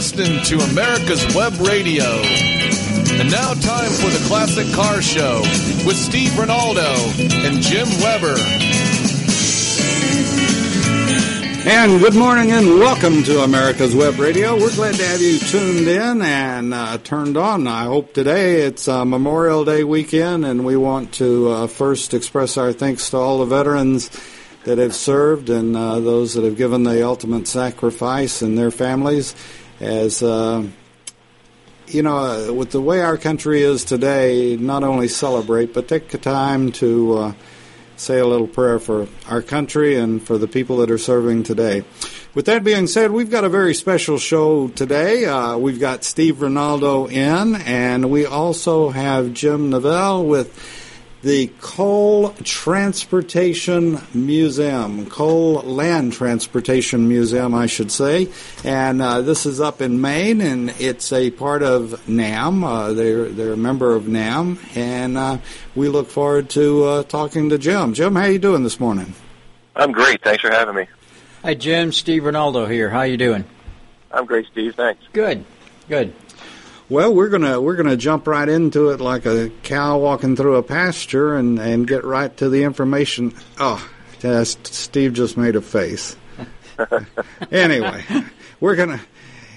listening to America's Web Radio. And now, time for the Classic Car Show with Steve Rinaldo and Jim Weber. And good morning and welcome to America's Web Radio. We're glad to have you tuned in and uh, turned on. I hope today it's uh, Memorial Day weekend and we want to uh, first express our thanks to all the veterans that have served and uh, those that have given the ultimate sacrifice and their families as uh, you know, uh, with the way our country is today, not only celebrate, but take the time to uh, say a little prayer for our country and for the people that are serving today. With that being said, we've got a very special show today. Uh, we've got Steve Rinaldo in, and we also have Jim Neville with the Cole Transportation Museum, Cole Land Transportation Museum, I should say. And uh, this is up in Maine, and it's a part of NAM. Uh, they're they're a member of NAM, and uh, we look forward to uh, talking to Jim. Jim, how you doing this morning? I'm great. Thanks for having me. Hi, Jim. Steve Rinaldo here. How you doing? I'm great, Steve. Thanks. Good. Good. Well, we're gonna we're gonna jump right into it like a cow walking through a pasture and and get right to the information. Oh, Steve just made a face. anyway, we're gonna.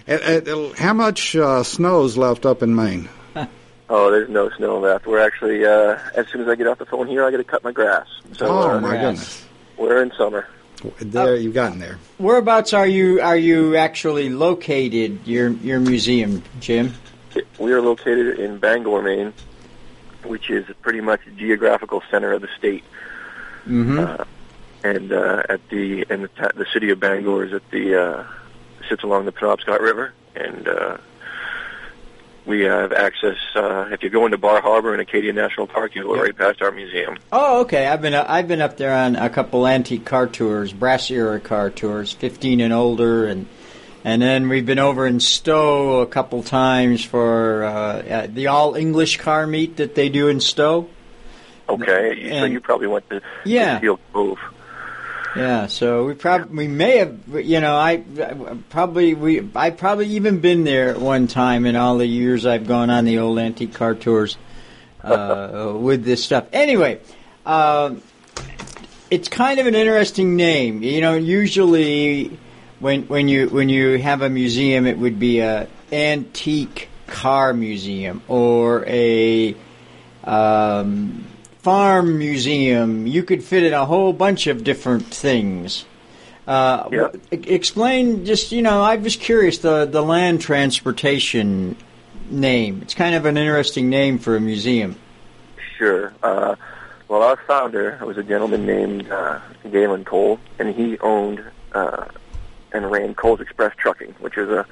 At, at, how much uh, snow's left up in Maine? Oh, there's no snow left. We're actually uh, as soon as I get off the phone here, I got to cut my grass. So, oh uh, my goodness! We're in summer. There, you've gotten there. Whereabouts are you? Are you actually located? Your your museum, Jim? We are located in Bangor, Maine, which is pretty much the geographical center of the state. Mm-hmm. Uh, and uh, at the and the, ta- the city of Bangor is at the uh, sits along the Penobscot River, and uh, we have access. Uh, if you go into Bar Harbor in Acadia National Park, you go right past our museum. Oh, okay. I've been I've been up there on a couple antique car tours, brass era car tours, fifteen and older, and and then we've been over in Stowe a couple times for uh, the all English car meet that they do in Stowe. Okay, so you probably went to Yeah. Steel. Yeah, so we probably we may have you know I I probably we I probably even been there at one time in all the years I've gone on the old antique car tours uh, with this stuff. Anyway, um, it's kind of an interesting name. You know, usually when when you when you have a museum, it would be a antique car museum or a um, farm museum. You could fit in a whole bunch of different things. Uh, Yeah. Explain just you know I was curious the the land transportation name. It's kind of an interesting name for a museum. Sure. Uh, well, our founder was a gentleman named uh, Galen Cole, and he owned uh, and ran Cole's Express Trucking, which is a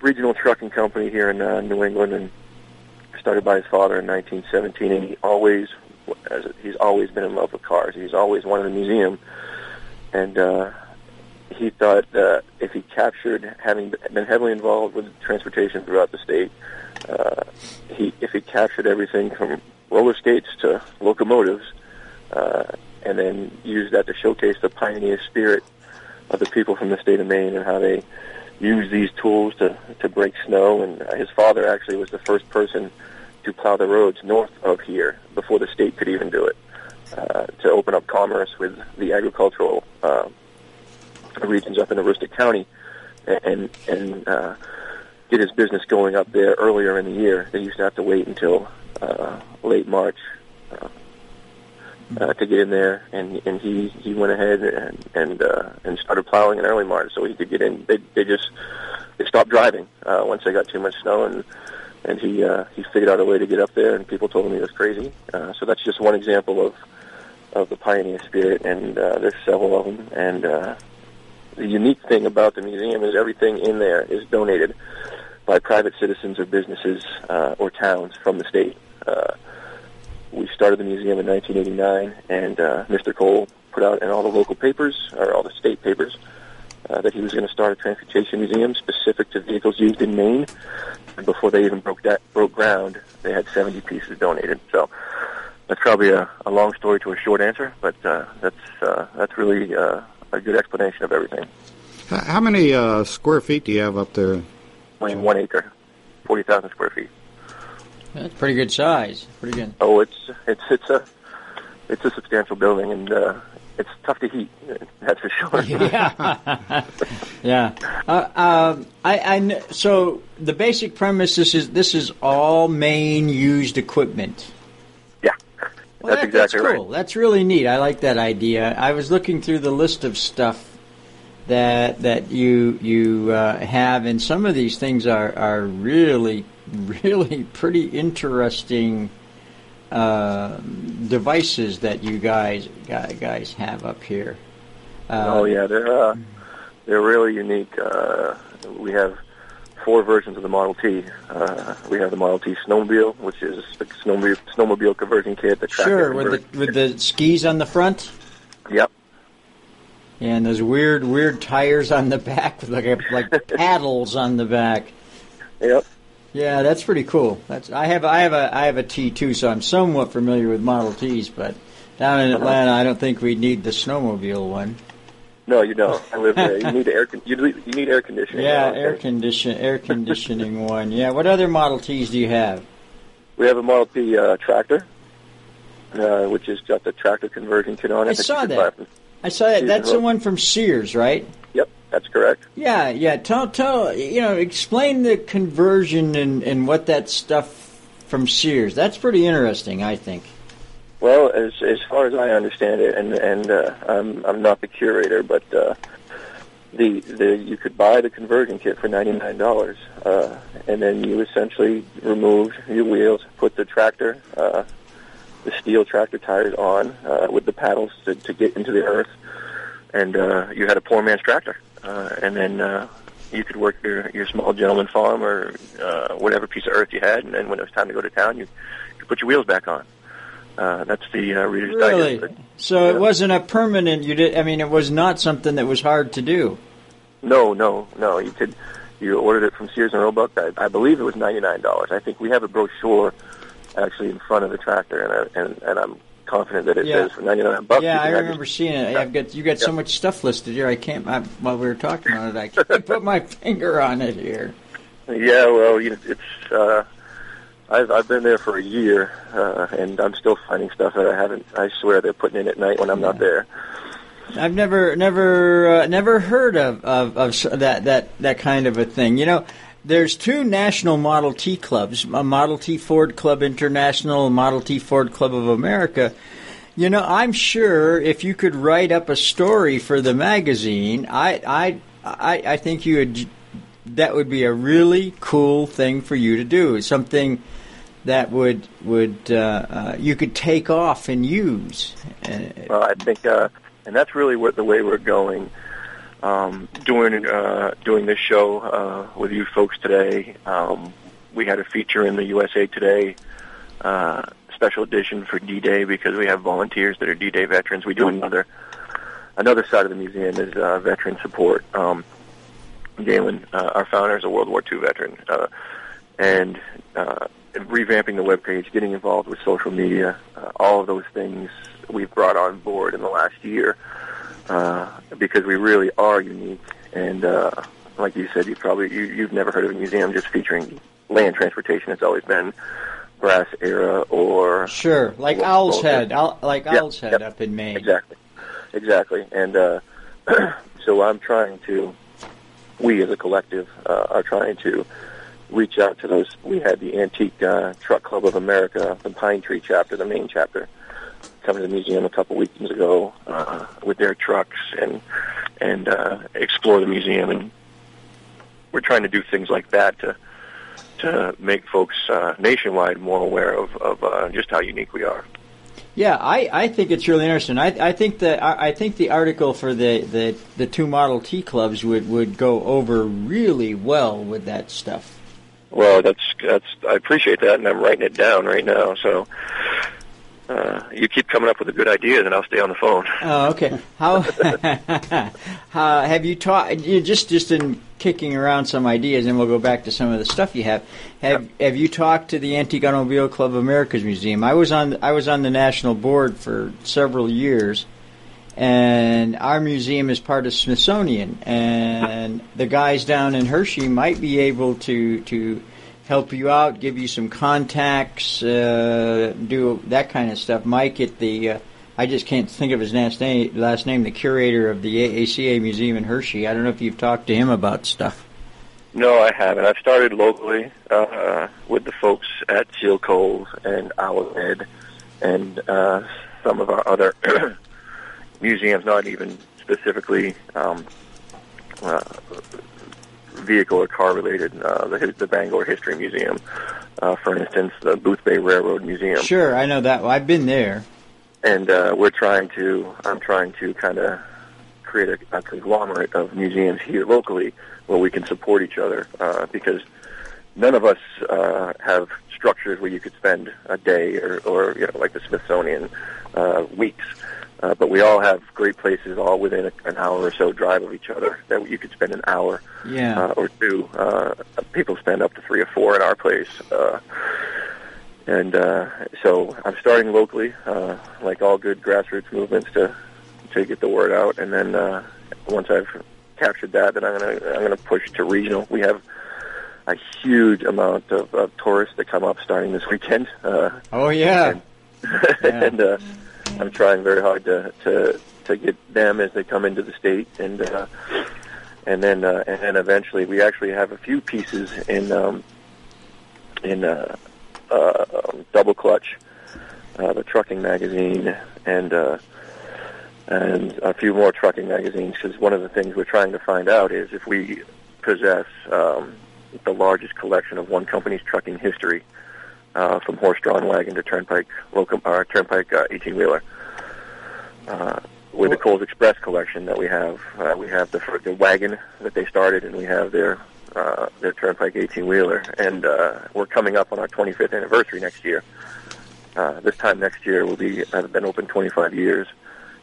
regional trucking company here in uh, New England, and started by his father in 1917. And he always, as he's always been in love with cars. He's always wanted a museum, and uh, he thought that if he captured, having been heavily involved with transportation throughout the state, uh, he if he captured everything from roller skates to locomotives, uh, and then used that to showcase the pioneer spirit of the people from the state of Maine and how they use these tools to to break snow. And his father actually was the first person to plow the roads north of here before the state could even do it uh, to open up commerce with the agricultural uh, regions up in Aroostook County and and uh, get his business going up there earlier in the year. They used to have to wait until uh, late March uh, to get in there, and and he he went ahead and and uh, and started plowing in early March so he could get in. They they just they stopped driving uh, once they got too much snow and. And he uh, he figured out a way to get up there, and people told him he was crazy. Uh, so that's just one example of of the pioneer spirit, and uh, there's several of them. And uh, the unique thing about the museum is everything in there is donated by private citizens or businesses uh, or towns from the state. Uh, we started the museum in 1989, and uh, Mr. Cole put out in all the local papers, or all the state papers, uh, that he was going to start a transportation museum specific to vehicles used in Maine. And before they even broke that broke ground, they had 70 pieces donated. So that's probably a, a long story to a short answer, but uh, that's uh, that's really uh, a good explanation of everything. How many uh, square feet do you have up there, I mean, one acre, forty thousand square feet. That's pretty good size. Pretty good. Oh, it's it's it's a it's a substantial building, and uh, it's tough to heat. That's for sure. yeah, yeah. Uh, um, I, I so the basic premise this is this is all Maine used equipment. Yeah, Well, that's that- exactly that's cool. right. That's really neat. I like that idea. I was looking through the list of stuff that that you you uh, have, and some of these things are are really really pretty interesting uh, devices that you guys guys have up here. Uh, oh yeah, they're uh, they're really unique. Uh, we have four versions of the Model T. Uh, we have the Model T Snowmobile, which is a snowmobile snowmobile conversion kit. The Sure, with the with the skis on the front Yep. and those weird weird tires on the back like like paddles on the back. Yep. Yeah, that's pretty cool. That's I have I have a I have a T too, so I'm somewhat familiar with Model Ts, but down in Atlanta, I don't think we need the snowmobile one. No, you don't. I live there. You need air. Con- you need, you need air conditioning. Yeah, air condition air conditioning one. Yeah, what other Model Ts do you have? We have a Model T uh, tractor, uh, which has got the tractor conversion kit on it. I saw that. I saw that. That's the one from Sears, right? Yep, that's correct. Yeah, yeah. Tell, tell, you know, explain the conversion and, and what that stuff from Sears. That's pretty interesting, I think. Well, as as far as I understand it, and and uh, I'm I'm not the curator, but uh, the the you could buy the conversion kit for ninety nine dollars, uh, and then you essentially removed your wheels, put the tractor, uh, the steel tractor tires on uh, with the paddles to, to get into the earth, and uh, you had a poor man's tractor, uh, and then. Uh, you could work your your small gentleman farm or uh, whatever piece of earth you had, and then when it was time to go to town, you, you put your wheels back on. Uh, that's the uh, Reader's Really? Digest. So Yeah. it wasn't a permanent. You did. I mean, it was not something that was hard to do. No, no, no. You could you ordered it from Sears and Roebuck. I, I believe it was ninety nine dollars. I think we have a brochure actually in front of the tractor, and I, and and I'm confident that it Yeah. says for ninety nine bucks. yeah, I remember your- seeing it. I've got you got so much stuff listed here. I can't. I, while we were talking on it, I can't put my finger on it here. Yeah, well, you know, it's. Uh, I've I've been there for a year, uh, and I'm still finding stuff that I haven't. I swear they're putting in at night when I'm not there. I've never, never, uh, never heard of, of, of that, that, that kind of a thing. You know, there's two national Model T clubs, a Model T Ford Club International, Model T Ford Club of America. You know, I'm sure if you could write up a story for the magazine, I, I, I, I think you would. That would be a really cool thing for you to do. Something that would would uh, uh, you could take off and use. Uh, Well, I think, uh, and that's really what the way we're going. Um, doing uh, doing this show uh, with you folks today, um, we had a feature in the USA Today uh, special edition for D-Day because we have volunteers that are D-Day veterans. We do another another side of the museum is uh, veteran support. Um, Galen, uh, our founder, is a World War II veteran, uh, and uh, revamping the webpage, getting involved with social media, uh, all of those things we've brought on board in the last year uh, because we really are unique. And uh, like you said, you probably you, you've never heard of a museum just featuring land transportation. It's always been brass era or Sure, like Well, Owl's Head, Owl, like Owl's Head up in Maine. Exactly, exactly. And uh, so I'm trying to, we as a collective uh, are trying to reach out to those. We had the Antique uh, Truck Club of America, the Pine Tree chapter, the Maine chapter, come to the museum a couple weekends ago uh, with their trucks and and uh, explore the museum. And we're trying to do things like that to to make folks uh, nationwide more aware of, of uh, just how unique we are. Yeah, I, I think it's really interesting. I, I think that I, I think the article for the, the, the two Model T clubs would, would go over really well with that stuff. Well, that's that's I appreciate that, and I'm writing it down right now. So uh, you keep coming up with a good idea, then I'll stay on the phone. Oh, okay. How, how have you taught? You just just in kicking around some ideas, and we'll go back to some of the stuff you have. Have Have you talked to the Antique Automobile Club of America's museum? I was on I was on the national board for several years, and our museum is part of Smithsonian, and the guys down in Hershey might be able to to help you out, give you some contacts, uh, do that kind of stuff. Mike at the uh, I just can't think of his last name. Last name, the curator of the AACA Museum in Hershey. I don't know if you've talked to him about stuff. No, I haven't. I've started locally uh, with the folks at Seal Cove and Owlhead and uh, some of our other museums, not even specifically um, uh, vehicle or car related. Uh, the, the Bangor History Museum, uh, for instance, the Boothbay Railroad Museum. Sure, I know that. Well, I've been there. And uh, we're trying to, I'm trying to kind of create a, a conglomerate of museums here locally where we can support each other uh, because none of us uh, have structures where you could spend a day or, or you know, like the Smithsonian uh, weeks. Uh, but we all have great places all within a, an hour or so drive of each other that you could spend an hour Yeah. uh, or two. Uh, people spend up to three or four in our place. Uh, and uh, so I'm starting locally, uh, like all good grassroots movements, to to get the word out. And then uh, once I've captured that, then I'm gonna I'm gonna push to regional. We have a huge amount of, of tourists that come up starting this weekend. Uh, oh yeah. and, and uh, I'm trying very hard to, to to get them as they come into the state, and uh, and then uh, and then eventually we actually have a few pieces in um, in uh, uh, Double Clutch, uh, the trucking magazine, and uh, and a few more trucking magazines. Because one of the things we're trying to find out is if we possess um, the largest collection of one company's trucking history uh, from horse-drawn wagon to turnpike locum, uh, turnpike uh, 18-wheeler. Uh, with the Coles Express collection that we have, uh, we have the the wagon that they started, and we have their uh, their turnpike 18-wheeler, and uh, we're coming up on our 25th anniversary next year. Uh, this time next year, we'll be have been open 25 years,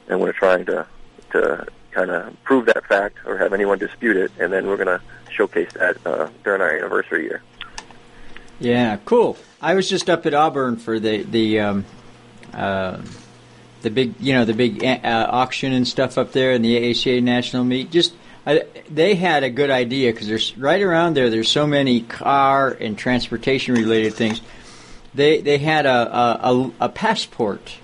and we're trying to to kind of prove that fact or have anyone dispute it, and then we're going to showcase that uh, during our anniversary year. Yeah, cool. I was just up at Auburn for the the um, uh, the big you know the big uh, auction and stuff up there in the AACA national meet. Just I, they had a good idea because there's right around there. There's so many car and transportation related things. They they had a a, a, a passport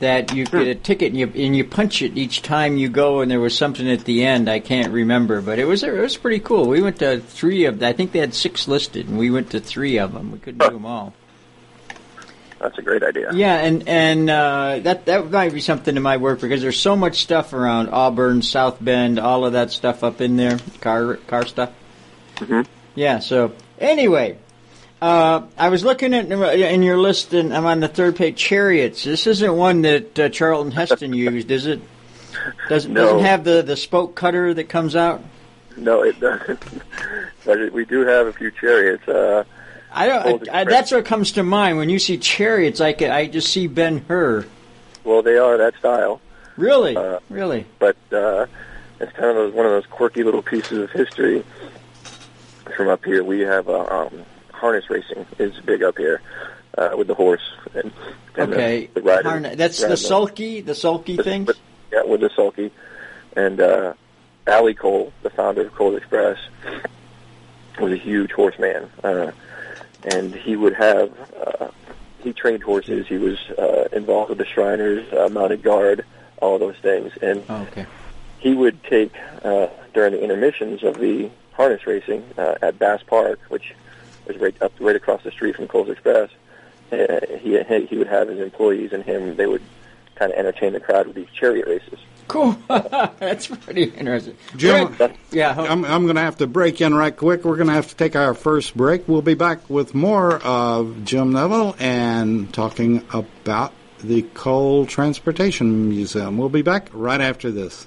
that you get a ticket and you and you punch it each time you go and there was something at the end I can't remember but it was it was pretty cool. We went to three of I think they had six listed and we went to three of them. We couldn't do them all. That's a great idea. Yeah, and and uh, that that might be something to my work because there's so much stuff around Auburn, South Bend, all of that stuff up in there, car car stuff. Mhm. Yeah. So anyway, uh, I was looking at in your list, and I'm on the third page. Chariots. This isn't one that uh, Charlton Heston used, is it? Does No. doesn't have the the spoke cutter that comes out? No, it doesn't. but it, we do have a few chariots. Uh, I don't. I, I, that's what comes to mind when you see chariots. I can, I just see Ben Hur. well, they are that style, Really, Uh, really. but uh, it's kind of those, one of those quirky little pieces of history from up here. We have uh, um, harness racing is big up here uh, with the horse and, and Okay, the, the rider. Harna- that's the sulky, the sulky things. yeah, with the sulky. And uh, Allie Cole, the founder of Cole Express, was a huge horseman. Uh, and he would have, uh, he trained horses. He was uh, involved with the Shriners, uh, Mounted Guard, all those things. And Oh, okay. he would take, uh, during the intermissions of the harness racing uh, at Bass Park, which was right up right across the street from Coles Express, uh, he, he would have his employees and him, they would kind of entertain the crowd with these chariot races. Cool. that's pretty interesting. Jim, Good. Yeah. I'm, I'm going to have to break in right quick. We're going to have to take our first break. We'll be back with more of Jim Neville and talking about the Cole Transportation Museum. We'll be back right after this.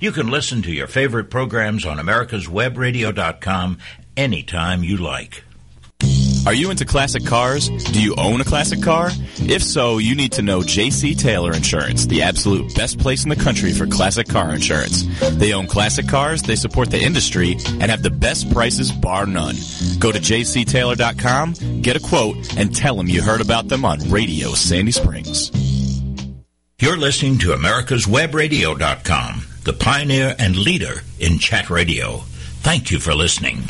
You can listen to your favorite programs on americaswebradio.com anytime you like. Are you into classic cars? Do you own a classic car? If so, you need to know JC Taylor Insurance, the absolute best place in the country for classic car insurance. They own classic cars, they support the industry, and have the best prices bar none. Go to jctaylor.com, get a quote, and tell them you heard about them on Radio Sandy Springs. You're listening to americaswebradio.com, the pioneer and leader in chat radio. Thank you for listening.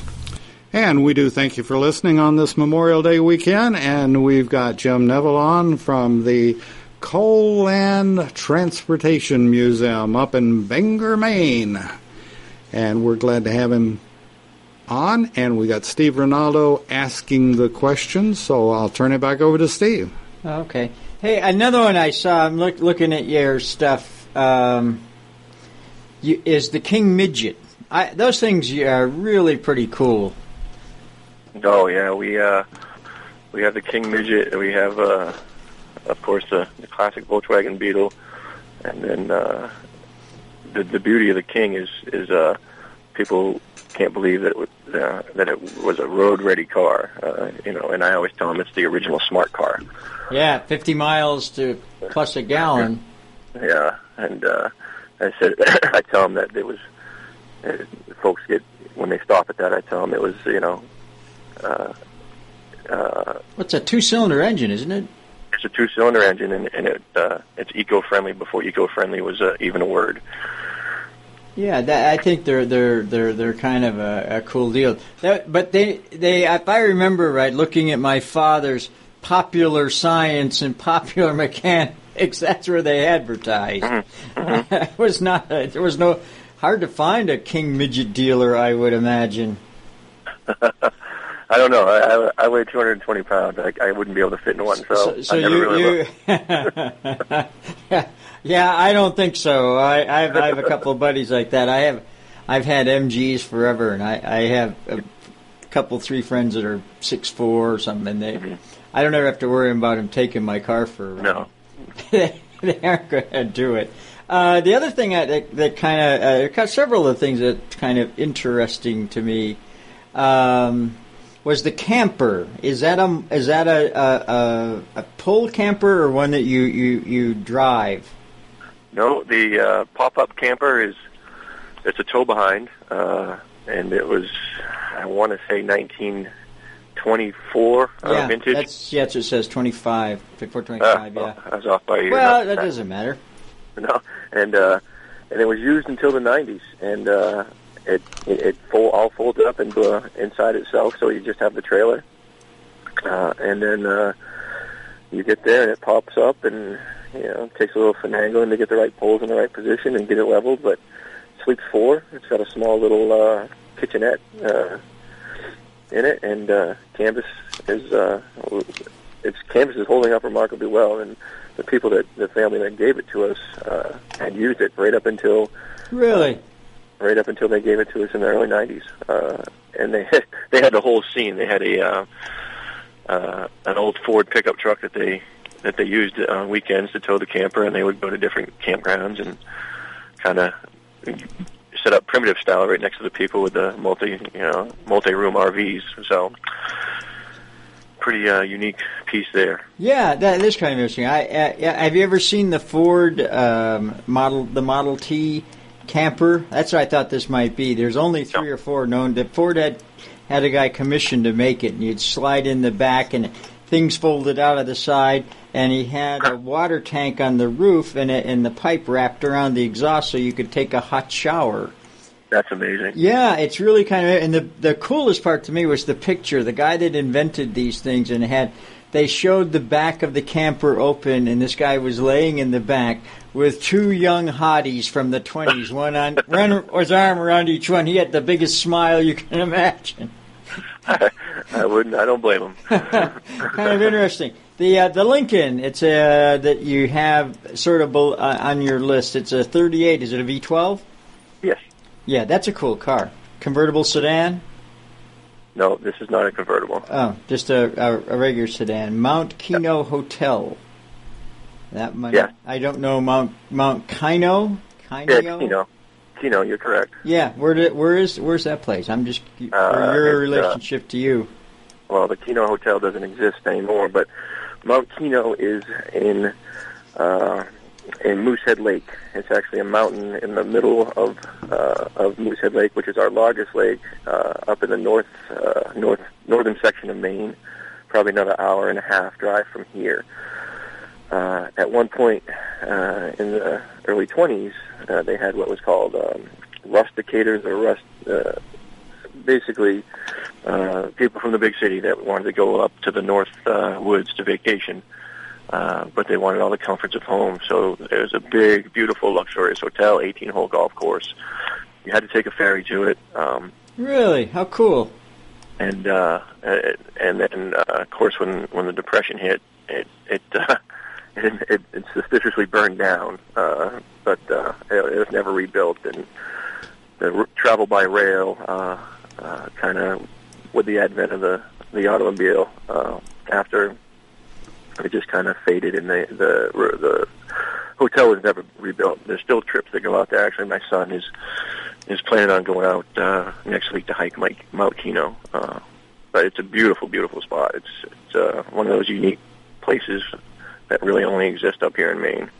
And we do thank you for listening on this Memorial Day weekend. And we've got Jim Neville on from the Cole Land Transportation Museum up in Bangor, Maine. And we're glad to have him on. And we got Steve Rinaldo asking the questions. So I'll turn it back over to Steve. Okay. Hey, another one I saw. I'm look, looking at your stuff. Um, you, is the King Midget. I, those things are really pretty cool. Oh yeah, we uh, we have the King Midget. We have, uh, of course, the, the classic Volkswagen Beetle, and then uh, the the beauty of the King is is uh, people can't believe that it was, uh, that it was a road ready car. Uh, you know, and I always tell them it's the original smart car. Yeah, 50 miles to plus a gallon. Yeah, and uh, I said I tell them that it was. Uh, folks get when they stop at that. I tell them it was you know uh, uh, What's a two-cylinder engine, isn't it? it's a two-cylinder engine, and, and it uh, it's eco-friendly before eco-friendly was uh, even a word. Yeah, that, I think they're they're they're they're kind of a, a cool deal. That, but they they if I remember right, looking at my father's popular science and popular mechanics, that's where they advertised. Mm-hmm. it was not there was no hard to find a king midget dealer, I would imagine. I don't know. I, I, I weigh 220 pounds. I, I wouldn't be able to fit in one, so, So, so I never you, really you yeah, yeah, I don't think so. I, I have I have a couple of buddies like that. I have I've had MGs forever, and I, I have a couple three friends that are six four or something. And they, I don't ever have to worry about them taking my car for a. No. they, they aren't going to do it. Uh, the other thing I, that, that kind of uh, several of the things that kind of interesting to me um, was the camper. Is that a is that a, a, a, pull camper or one that you you, you drive? No, the uh, pop up camper is it's a tow behind, uh, and it was I want to say nineteen 24 uh, yeah, uh, vintage? That's, yeah, that's what it says, 25, 24, 25, uh, yeah. Oh, I was off by a year. Well, that doesn't matter. No, and uh, and it was used until the 90s, and uh, it, it, it full, all folds up and uh, inside itself, so you just have the trailer. Uh, and then uh, you get there and it pops up and, you know, it takes a little finagling to get the right poles in the right position and get it leveled, but sleeps four. It's got a small little uh, kitchenette, uh, in it, and uh, canvas is uh, its canvas is holding up remarkably well, and the people that the family that gave it to us uh, had used it right up until Really? right up until they gave it to us in the early '90s, uh, and they they had the whole scene. They had a uh, uh, an old Ford pickup truck that they that they used on weekends to tow the camper, and they would go to different campgrounds and kind of set up primitive style right next to the people with the multi you know multi room RVs. So pretty uh, unique piece there. Yeah, that is kind of interesting. I, uh, yeah, have you ever seen the Ford um, model, the Model T camper? That's what I thought this might be. There's only three or four known. That Ford had had a guy commissioned to make it, and you'd slide in the back, and things folded out of the side, and he had a water tank on the roof, and a, and the pipe wrapped around the exhaust, so you could take a hot shower. That's amazing. Yeah, it's really kind of and the the coolest part to me was the picture. The guy that invented these things and had they showed the back of the camper open and this guy was laying in the back with two young hotties from the 20s, one on one his arm around each one. He had the biggest smile you can imagine. I wouldn't. I don't blame him. kind of interesting. The uh, the Lincoln, it's a that you have sort of uh, on your list. It's a 38. Is it a V12? Yes. Yeah, that's a cool car. Convertible sedan. No, this is not a convertible. Oh, just a, a, a regular sedan. Mount Kineo Hotel. That money. Yeah. I don't know Mount Mount Kino. Kino. Yeah, Kino. Kino, you're correct. Yeah. Where did, where is where's that place? I'm just Uh, your uh, relationship to you. Well, the Kineo Hotel doesn't exist anymore, but Mount Kineo is in uh, in Moosehead Lake. It's actually a mountain in the middle of uh, of Moosehead Lake, which is our largest lake uh, up in the north uh, north northern section of Maine. Probably another hour and a half drive from here. Uh, at one point uh, in the early 20s, uh, they had what was called um, rusticators or rust. Uh, basically, uh, people from the big city that wanted to go up to the north uh, woods to vacation, uh, but they wanted all the comforts of home. So it was a big, beautiful, luxurious hotel, 18-hole golf course. You had to take a ferry to it, um, Really? How cool. and uh, and then uh, of course when when the depression hit, it it uh, it, it, it suspiciously burned down, uh, but uh, it, it was never rebuilt. And the r- travel by rail, uh, uh, kind of with the advent of the the automobile, uh, after it just kind of faded, and the the the hotel was never rebuilt. There's still trips that go out there. Actually, my son is is planning on going out uh, next week to hike Mount, Mount Kineo. Uh, but it's a beautiful, beautiful spot. It's it's uh, one of those unique places that really only exist up here in Maine.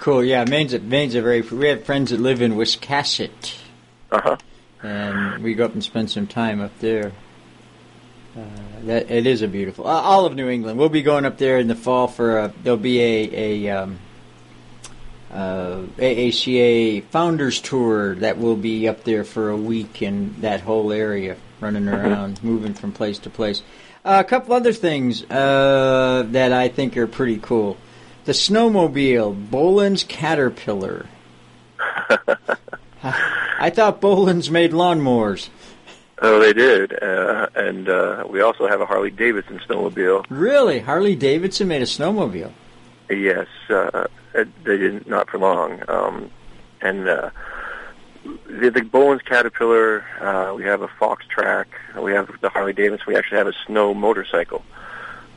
Cool. Yeah, Maine's a, Maine's a very. We have friends that live in Wiscasset, Uh huh. And we go up and spend some time up there. Uh, that it is a beautiful. Uh, all of New England. We'll be going up there in the fall for a. There'll be a a um, uh, AACA Founders Tour that will be up there for a week in that whole area, running around, moving from place to place. Uh, a couple other things uh, that I think are pretty cool. The snowmobile, Bolens Caterpillar. I thought Bolens made lawnmowers. Oh, they did, uh, and uh, we also have a Harley Davidson snowmobile. Really? Harley Davidson made a snowmobile. Yes, uh, they didn't not for long. Um, and uh, the, the Bowen's Caterpillar, uh, we have a Fox Track, we have the Harley Davidson. We actually have a snow motorcycle.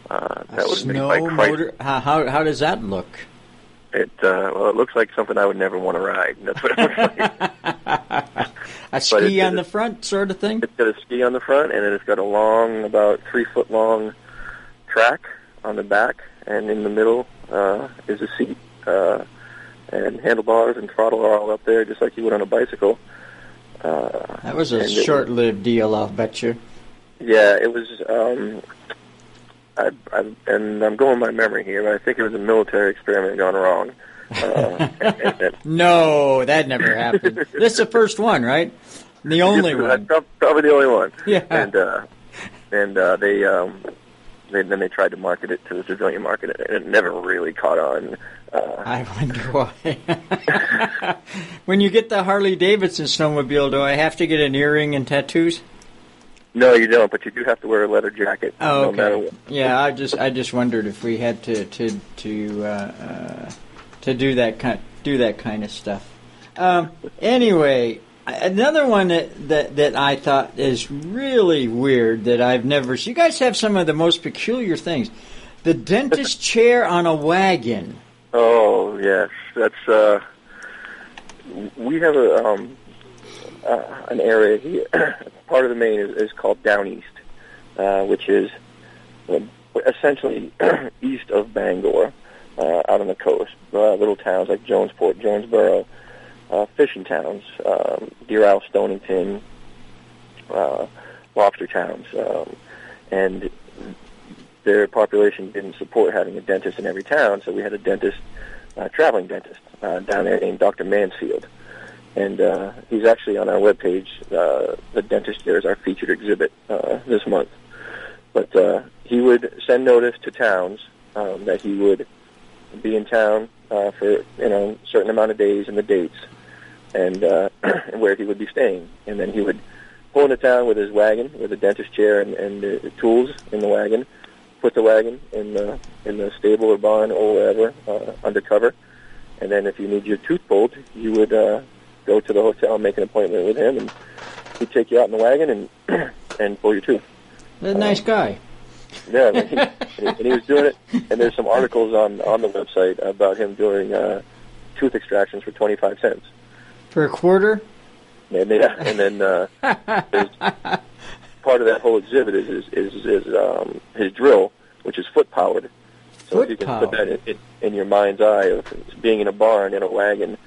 Uh, that a was made snow motor. How, how how does that look? It uh, well, it looks like something I would never want to ride. That's what it looks like. A ski it- on the front, sort of thing. it's got a ski on the front, and it's got a long, about three foot long track on the back, and in the middle uh, is a seat, uh, and handlebars and throttle are all up there, just like you would on a bicycle. Uh, That was a short-lived deal, I'll bet you. Yeah, it was. Um, I, I, and I'm going by memory here, but I think it was a military experiment gone wrong. Uh, and, and, and No, that never happened. this is the first one, right? The only one. Probably the only one. Yeah. And uh, and uh, they um, they then they tried to market it to the civilian market, and it never really caught on. Uh, I wonder why. when you get the Harley Davidson snowmobile, do I have to get an earring and tattoos? No, you don't, but you do have to wear a leather jacket. Oh, no matter okay. what. Yeah, I just I just wondered if we had to to to uh, uh, to do that kind do that kind of stuff. Um, anyway, another one that, that that I thought is really weird that I've never. You guys have some of the most peculiar things. The dentist chair on a wagon. Oh yes, that's. Uh, we have a um, uh, an area here. part of the Maine is, is called Down East, uh, which is essentially east of Bangor, uh, out on the coast. Uh, little towns like Jonesport, Jonesboro, uh, fishing towns, um, Deer Isle, Stonington, uh, lobster towns, um, and their population didn't support having a dentist in every town, so we had a dentist, uh, traveling dentist, uh, down there named Dr. Mansfield. And uh, he's actually on our webpage. Uh, the dentist there is our featured exhibit uh, this month. But uh, he would send notice to towns um, that he would be in town uh, for you know a certain amount of days and the dates, and uh, where he would be staying, and then he would pull into town with his wagon, with a dentist chair and, and the tools in the wagon, put the wagon in the in the stable or barn or wherever uh, undercover, and then if you need your tooth pulled, you would uh, go to the hotel, and make an appointment with him, and he'd take you out in the wagon and and pull your tooth. A nice guy. Yeah, and he, and he was doing it. And there's some articles on on the website about him doing uh, tooth extractions for 25 cents. For a quarter? And, they, and then uh, part of that whole exhibit is is is, is um, his drill, which is foot powered. So Foot if you can powered. put that in, in, in your mind's eye of being in a barn in a wagon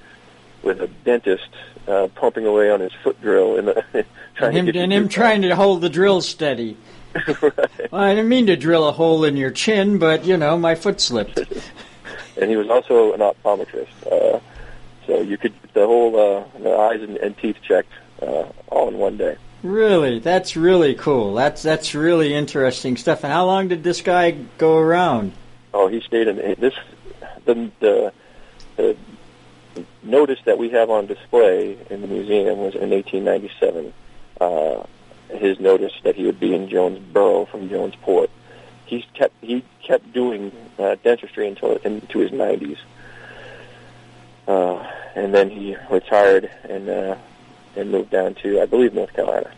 with a dentist uh, pumping away on his foot drill and the, trying And him, to and him trying to hold the drill steady. right. Well, I didn't mean to drill a hole in your chin, but, you know, my foot slipped. and he was also an optometrist. Uh, so you could get the whole uh, the eyes and, and teeth checked uh, all in one day. Really? That's really cool. That's that's really interesting stuff. And how long did this guy go around? Oh, he stayed in this. The the, the notice that we have on display in the museum was in 1897. Uh, his notice that he would be in Jonesboro from Jonesport. He's kept he kept doing uh, dentistry until into his 90s, uh, and then he retired and uh, and moved down to I believe North Carolina.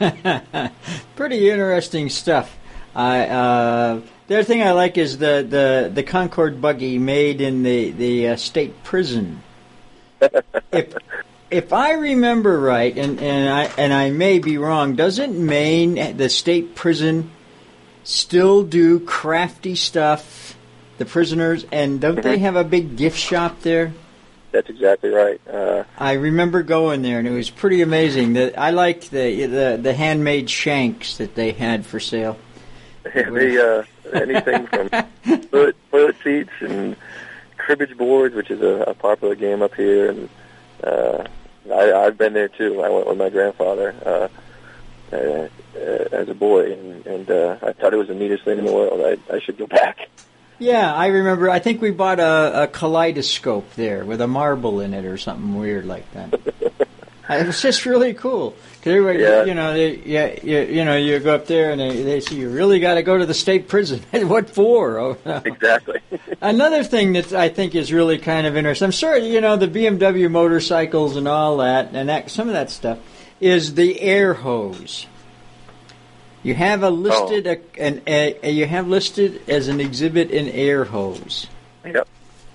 Pretty interesting stuff. I uh, the other thing I like is the, the, the Concord buggy made in the the uh, state prison. if if I remember right, and, and I and I may be wrong, doesn't Maine the state prison still do crafty stuff? The prisoners and don't they have a big gift shop there? That's exactly right. Uh, I remember going there, and it was pretty amazing. That I liked the the the handmade shanks that they had for sale. they uh, anything from toilet, toilet seats and cribbage boards, which is a, a popular game up here, and uh, I, I've been there too. I went with my grandfather uh, uh, uh, as a boy, and, and uh, I thought it was the neatest thing in the world. I, I should go back. Yeah, I remember. I think we bought a, a kaleidoscope there with a marble in it or something weird like that. it was just really cool. Yeah. you know, they, yeah, you, you know, you go up there and they, they say you really got to go to the state prison. what for? Oh, no. Exactly. Another thing that I think is really kind of interesting. I'm sure you know the BMW motorcycles and all that, and that some of that stuff is the air hose. You have a listed oh. a, an a, you have listed as an exhibit an air hose. yep.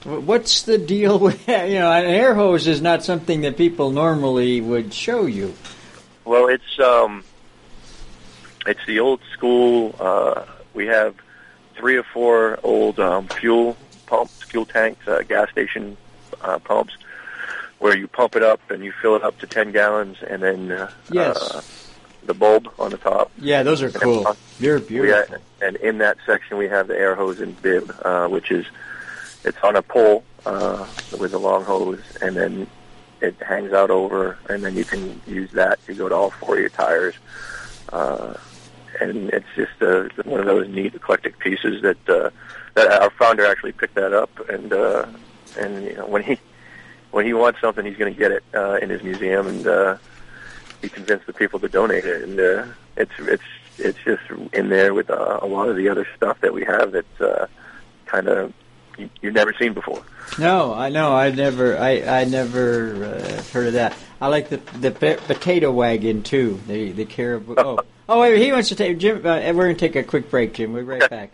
What's the deal with that? You know, an air hose is not something that people normally would show you. Well, it's um, it's the old school. Uh, we have three or four old um, fuel pumps, fuel tanks, uh, gas station uh, pumps, where you pump it up and you fill it up to ten gallons, and then uh, Yes. uh, the bulb on the top. Yeah, those are cool. They're beautiful. ha- and in that section we have the air hose and bib, uh, which is it's on a pole uh, with a long hose, and then it hangs out over, and then you can use that to go to all four of your tires. Uh, and it's just uh, one of those neat eclectic pieces that uh, that our founder actually picked that up, and uh, and you know when he when he wants something, he's going to get it uh, in his museum, and uh, he convinced the people to donate it, and uh, it's it's it's just in there with uh, a lot of the other stuff that we have that uh, kind of you've never seen before. No, I know. I never, I, I never uh, heard of that. I like the the po- potato wagon too. The the caribou. Oh, oh wait, he wants to take Jim. Uh, we're gonna take a quick break, Jim. We'll be right back.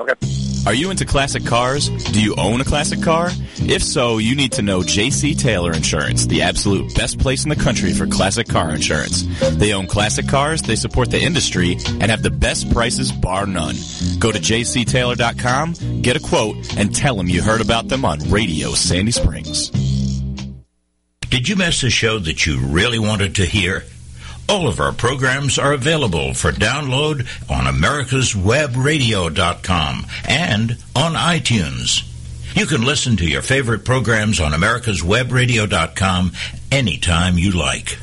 Okay. Are you into classic cars? Do you own a classic car? If so, you need to know JC Taylor Insurance, the absolute best place in the country for classic car insurance. They own classic cars, they support the industry, and have the best prices bar none. Go to jctaylor.com, get a quote, and tell them you heard about them on Radio Sandy Springs. Did you miss a show that you really wanted to hear? All of our programs are available for download on americaswebradio.com and on iTunes. You can listen to your favorite programs on americaswebradio.com anytime you like.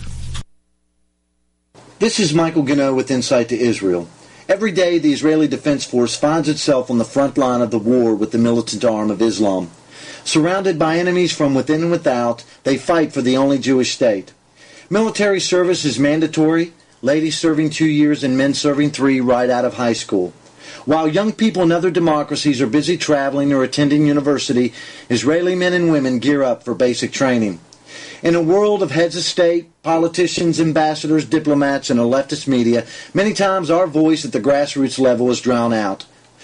This is Michael Gano with Insight to Israel. Every day, the Israeli Defense Force finds itself on the front line of the war with the militant arm of Islam. Surrounded by enemies from within and without, they fight for the only Jewish state. Military service is mandatory, ladies serving two years and men serving three right out of high school. While young people in other democracies are busy traveling or attending university, Israeli men and women gear up for basic training. In a world of heads of state, politicians, ambassadors, diplomats, and a leftist media, many times our voice at the grassroots level is drowned out.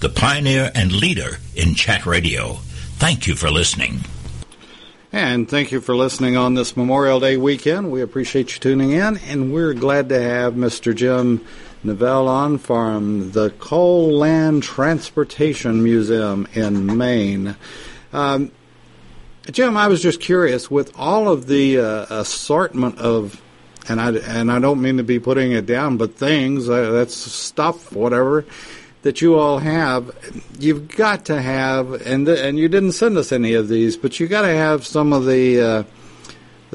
the pioneer and leader in chat radio. Thank you for listening. And thank you for listening on this Memorial Day weekend. We appreciate you tuning in, and we're glad to have Mr. Jim Neville on from the Cole Land Transportation Museum in Maine. Um, Jim, I was just curious with all of the uh, assortment of, and I and I don't mean to be putting it down, but things uh, that's stuff, whatever that you all have, you've got to have, and and you didn't send us any of these, but you got to have some of the. Uh,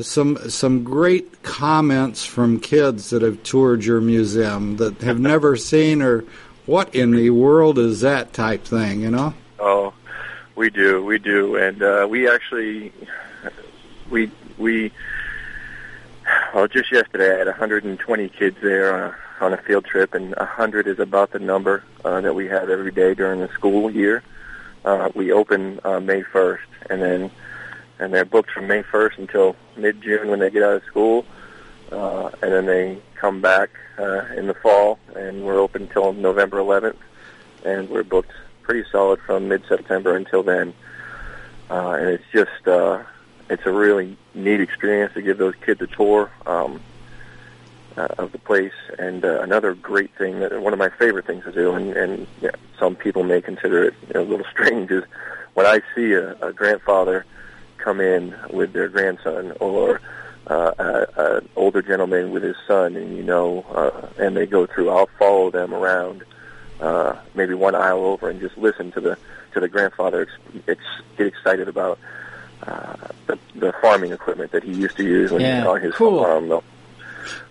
some some great comments from kids that have toured your museum that have never seen or what in the world is that type thing, you know? Oh, we do, we do, and uh, we actually we we well just yesterday I had 120 kids there on a, on a field trip, and 100 is about the number uh, that we have every day during the school year. Uh, we open uh, May 1st, and then and they're booked from May 1st until mid-June when they get out of school, uh, and then they come back uh, in the fall, and we're open until November 11th, and we're booked pretty solid from mid-September until then. Uh, and it's just uh, it's a really neat experience to give those kids a tour um, uh, of the place. And uh, another great thing that one of my favorite things to do, and, and yeah, some people may consider it you know, a little strange, is when I see a, a grandfather come in with their grandson or uh, an older gentleman with his son, and you know, uh, and they go through. I'll follow them around, uh, maybe one aisle over, and just listen to the to the grandfather ex- ex- get excited about uh, the, the farming equipment that he used to use when Yeah, on his cool. farm, though,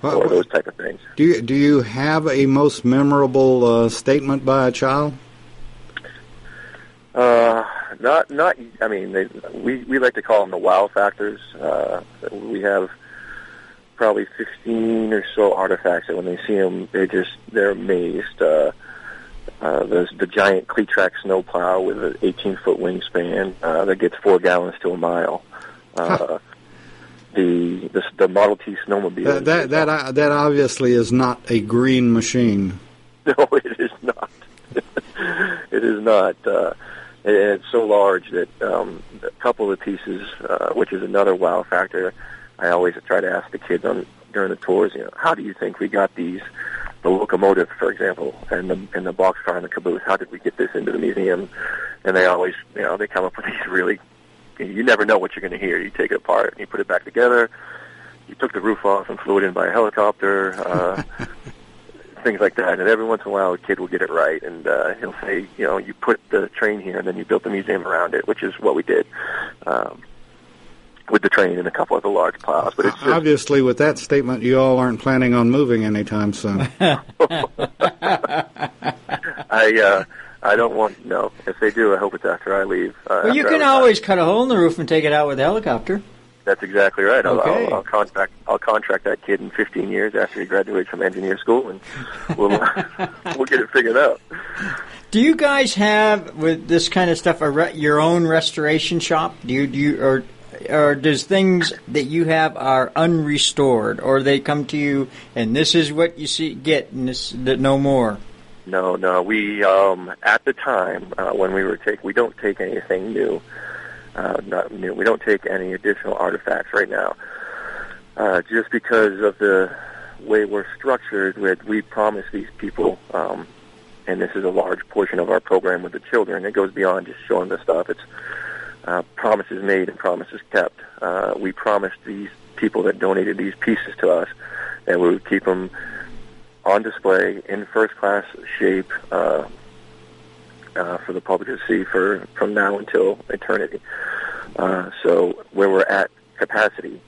Well, or those type of things. do you do you have a most memorable uh, statement by a child? Uh, not, not. I mean, they, we we like to call them the wow factors. Uh, we have probably fifteen or so artifacts that when they see them, they just they're amazed. Uh, uh, there's the giant Cletrac snowplow with an 18 foot wingspan uh, that gets four gallons to a mile. Uh, the, the the Model T snowmobile. That that that, that obviously is not a green machine. No, it is not. it is not. Uh, and it's so large that um, a couple of the pieces, uh, which is another wow factor, I always try to ask the kids on during the tours. You know, how do you think we got these? The locomotive, for example, and the and the boxcar and the caboose. How did we get this into the museum? And they always, you know, they come up with these really. You never know what you're going to hear. You take it apart and you put it back together. You took the roof off and flew it in by a helicopter. Uh, things like that. And every once in a while, a kid will get it right, and uh, he'll say, you know, you put the train here, and then you built the museum around it, which is what we did um, with the train and a couple of the large piles, But it's just, Obviously, with that statement, you all aren't planning on moving anytime soon. I, uh, I don't want no. If they do, I hope it's after I leave. Uh, Well, you can always cut a hole in the roof and take it out with a helicopter. That's exactly right. I'll, Okay. I'll, I'll contract. I'll contract that kid in 15 years after he graduates from engineer school, and we'll we'll get it figured out. Do you guys have with this kind of stuff a re- your own restoration shop? Do you do you, or or does things that you have are unrestored, or they come to you and this is what you see get and this that no more? No, no. We um, at the time uh, when we were take, we don't take anything new. Uh, not, know, we don't take any additional artifacts right now, uh, just because of the way we're structured. With we promise these people, um, and this is a large portion of our program with the children. It goes beyond just showing the stuff. It's uh, promises made and promises kept. Uh, we promised these people that donated these pieces to us that we would keep them on display in first class shape uh, uh, for the public to see for from now until eternity. Uh, so where we're at capacity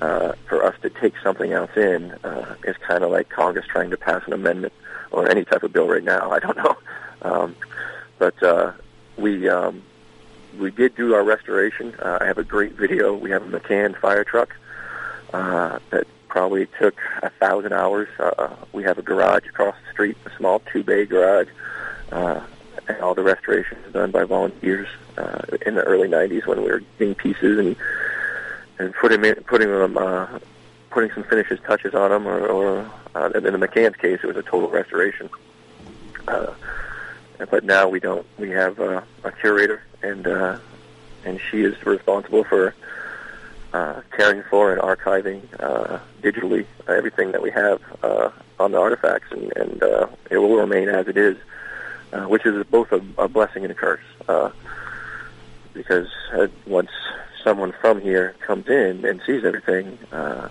uh, for us to take something else in uh, is kind of like Congress trying to pass an amendment or any type of bill right now. I don't know, um, but uh, we um, we did do our restoration. I have a great video. We have a McCann fire truck uh, that probably took a thousand hours. Uh, we have a garage across the street, a small two-bay garage, uh, and all the restoration is done by volunteers uh, in the early '90s when we were getting pieces and and putting in, putting them uh, putting some finishes touches on them, or, or uh, in the McCann's case, it was a total restoration. Uh, but now we don't. We have uh, a curator, and uh, and she is responsible for uh, caring for and archiving uh, digitally everything that we have uh, on the artifacts, and, and uh, it will remain as it is, uh, which is both a, a blessing and a curse. Uh, because uh, once someone from here comes in and sees everything, uh,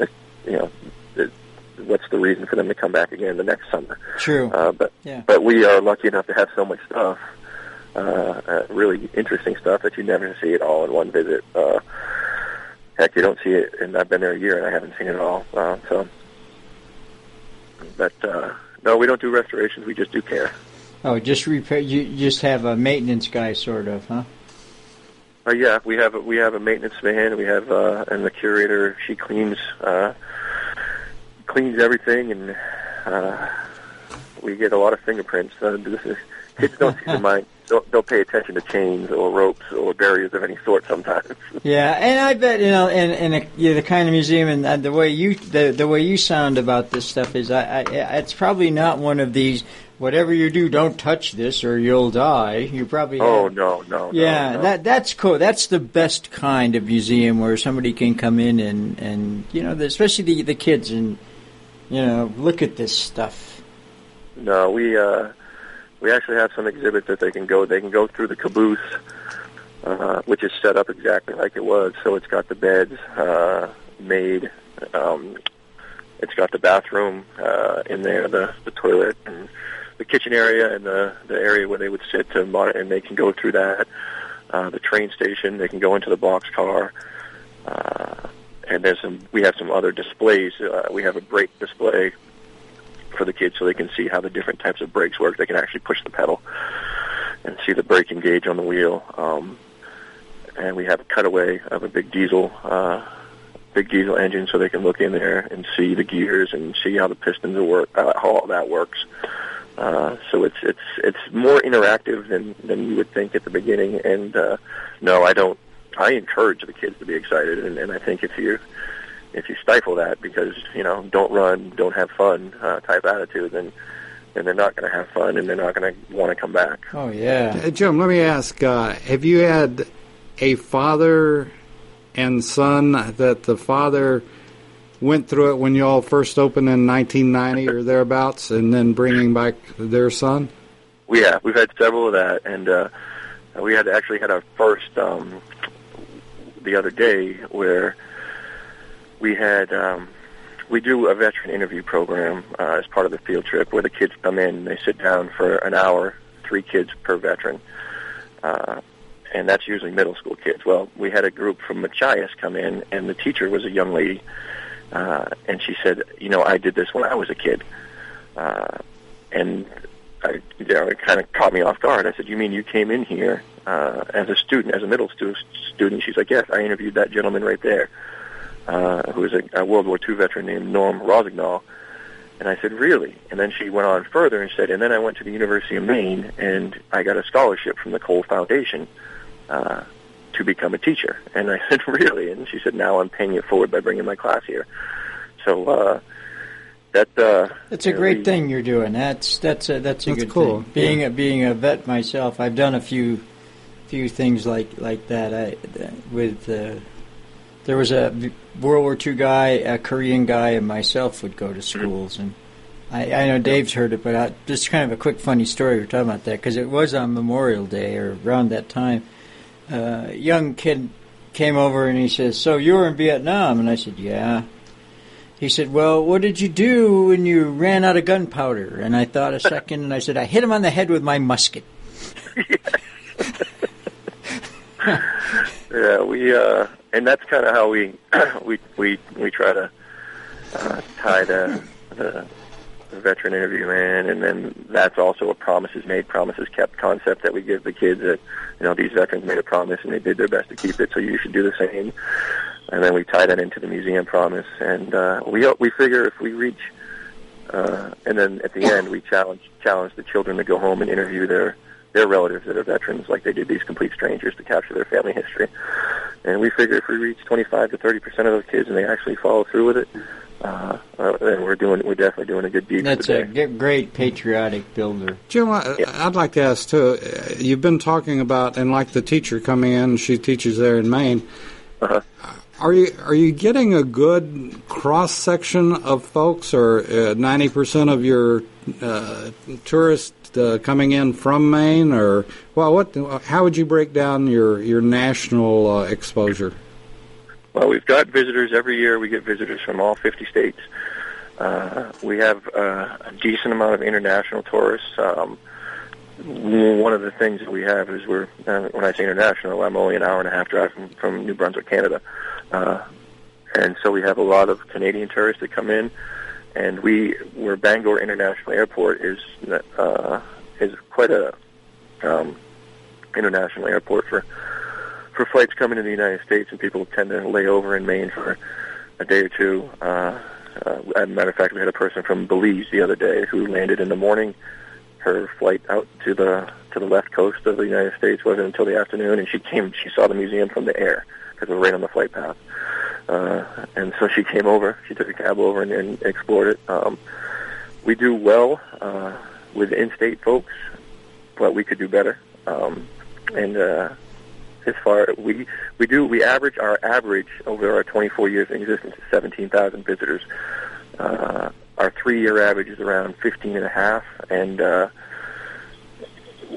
it, you know, it, what's the reason for them to come back again the next summer? True. Uh, but Yeah. but we are lucky enough to have so much stuff, uh, uh, really interesting stuff that you never see it all in one visit. Uh, heck, you don't see it, and I've been there a year and I haven't seen it at all. Uh, so, but uh, no, we don't do restorations. We just do care. Oh, just repair. You just have a maintenance guy, sort of, huh? Uh, yeah, we have a, we have a maintenance man. We have uh, and the curator. She cleans uh, cleans everything, and uh, we get a lot of fingerprints. Uh, this is, kids don't seem to mind. Don't, don't pay attention to chains or ropes or barriers of any sort. Sometimes. Yeah, and I bet you know, and and a, yeah, the kind of museum and uh, the way you the the way you sound about this stuff is, I, I it's probably not one of these. Whatever you do, don't touch this or you'll die. You probably oh have- no, no. Yeah, no, no. that that's cool. That's the best kind of museum where somebody can come in and and you know, the, especially the the kids and you know, look at this stuff. No, we uh, we actually have some exhibits that they can go. They can go through the caboose, uh, which is set up exactly like it was. So it's got the beds uh, made. Um, it's got the bathroom uh, in there, the the toilet, and the kitchen area, and the the area where they would sit to monitor, and they can go through that. Uh, the train station, they can go into the box car. Uh, and there's some. We have some other displays. Uh, we have a brake display for the kids so they can see how the different types of brakes work. They can actually push the pedal and see the braking gauge on the wheel. Um, and we have a cutaway of a big diesel, uh, big diesel engine, so they can look in there and see the gears and see how the pistons work, uh, how all that works. Uh, so it's it's it's more interactive than than you would think at the beginning. And uh, no, I don't. I encourage the kids to be excited, and, and I think if you if you stifle that because you know don't run, don't have fun uh, type attitude, then then they're not going to have fun and they're not going to want to come back. Oh yeah. Uh, Jim, let me ask: uh, Have you had a father and son that the father went through it when you all first opened in 1990 or thereabouts, and then bringing back their son? We have we've had several of that, and uh, we had actually had our first um, the other day where we had um, we do a veteran interview program uh, as part of the field trip where the kids come in and they sit down for an hour, three kids per veteran, uh, and that's usually middle school kids. Well, we had a group from Machias come in, and the teacher was a young lady, uh, and she said, "You know, I did this when I was a kid," uh, and I, you know, it kind of caught me off guard. I said, "You mean you came in here uh, as a student, as a middle stu- student?" She's like, "Yes, I interviewed that gentleman right there, uh, who was a, a World War II veteran named Norm Rosignol." And I said, "Really?" And then she went on further and said, "And then I went to the University of Maine, and I got a scholarship from the Cole Foundation uh, to become a teacher." And I said, "Really?" And she said, "Now I'm paying it forward by bringing my class here." So uh, that uh, That's a great we- thing you're doing. That's that's a that's a That's good cool. thing. Being a being a vet myself, I've done a few few things like like that. I with uh, there was a World War II guy, a Korean guy, and myself would go to schools, and I, I know Dave's heard it, but I, just kind of a quick funny story. We're talking about that because it was on Memorial Day or around that time. Uh, a young kid came over and he says, "So you were in Vietnam?" And I said, "Yeah." He said, "Well, what did you do when you ran out of gunpowder?" And I thought a second, and I said, "I hit him on the head with my musket." yeah, we uh, and that's kind of how we we we we try to uh, tie the, the the veteran interview man, and then that's also a promises made, promises kept concept that we give the kids that you know these veterans made a promise and they did their best to keep it, so you should do the same. And then we tie that into the museum promise, and uh, we we figure if we reach, uh, and then at the end we challenge challenge the children to go home and interview their their relatives that are veterans, like they did these complete strangers, to capture their family history. And we figure if we reach 25 to 30 percent of those kids and they actually follow through with it, uh, uh, then we're doing we're definitely doing a good deed. That's a great patriotic builder. Jim, I, yeah. I'd like to ask too. Uh, you've been talking about and like the teacher coming in, she teaches there in Maine. Uh-huh. Are you are you getting a good cross section of folks, or uh, ninety percent of your uh, tourists uh, coming in from Maine, or well, what? How would you break down your your national uh, exposure? Well, we've got visitors every year. We get visitors from all 50 states. Uh, we have uh, a decent amount of international tourists. Um, one of the things that we have is we're uh, when I say international, I'm only an hour and a half drive from, from New Brunswick, Canada, uh, and so we have a lot of Canadian tourists that come in and we where Bangor International Airport is uh, is quite a um, international airport for for flights coming to the United States, and people tend to lay over in Maine for a day or two. Uh, uh, as a matter of fact, we had a person from Belize the other day who landed in the morning. Her flight out to the to the left coast of the United States wasn't until the afternoon, and she came. She saw the museum from the air because we're right on the flight path. Uh, and so she came over. She took a cab over and, and explored it. Um, we do well uh, with in-state folks, but we could do better. Um, and uh, as far we we do we average our average over our 24 years in existence is 17,000 visitors. Uh, our three-year average is around 15 and a half, and uh,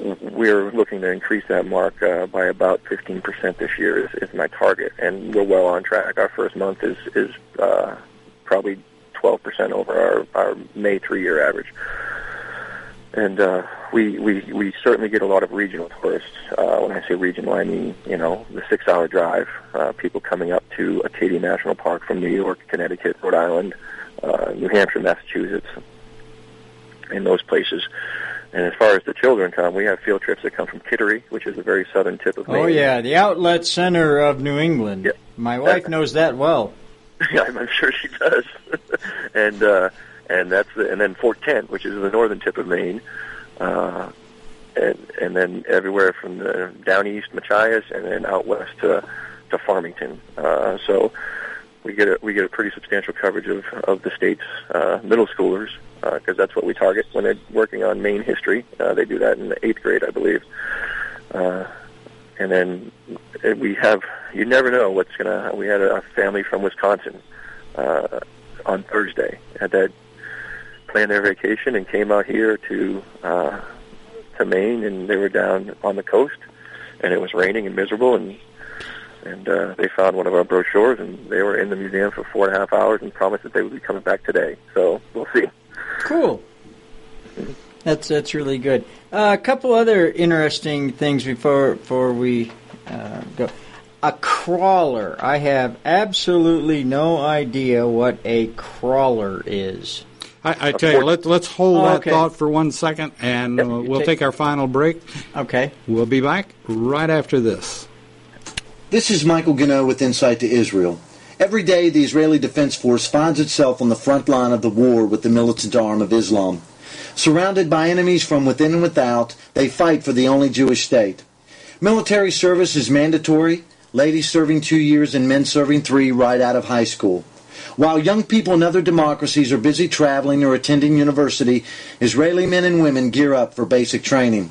we're looking to increase that mark uh, by about 15% this year is, is my target, and we're well on track. Our first month is is uh, probably 12% over our, our May three-year average. And uh, we, we we certainly get a lot of regional tourists. Uh, when I say regional, I mean you know the six-hour drive. Uh, people coming up to Acadia National Park from New York, Connecticut, Rhode Island, uh, New Hampshire, Massachusetts, and those places. And as far as the children come, we have field trips that come from Kittery, which is the very southern tip of Maine. Oh yeah, the outlet center of New England. Yeah. My wife knows that well. Yeah, I'm sure she does. and uh, and that's the, and then Fort Kent, which is the northern tip of Maine, uh, and and then everywhere from the down east Machias and then out west to to Farmington. Uh, so we get a we get a pretty substantial coverage of of the state's uh, middle schoolers because uh, that's what we target when they're working on Maine history. Uh, they do that in the eighth grade, I believe. Uh, and then we have you never know what's gonna. We had a family from Wisconsin uh, on Thursday had that planned their vacation and came out here to uh, to Maine, and they were down on the coast, and it was raining and miserable, and and uh, they found one of our brochures, and they were in the museum for four and a half hours and promised that they would be coming back today. So we'll see. Cool. That's that's really good. Uh, a couple other interesting things before before we uh, go. A crawler. I have absolutely no idea what a crawler is. I, I tell you, let, let's hold oh, that thought for one second, and yep, uh, we'll take, take our final break. Okay. We'll be back right after this. This is Michael Gano with Insight to Israel. Every day, the Israeli Defense Force finds itself on the front line of the war with the militant arm of Islam. Surrounded by enemies from within and without, they fight for the only Jewish state. Military service is mandatory, ladies serving two years and men serving three right out of high school. While young people in other democracies are busy traveling or attending university, Israeli men and women gear up for basic training.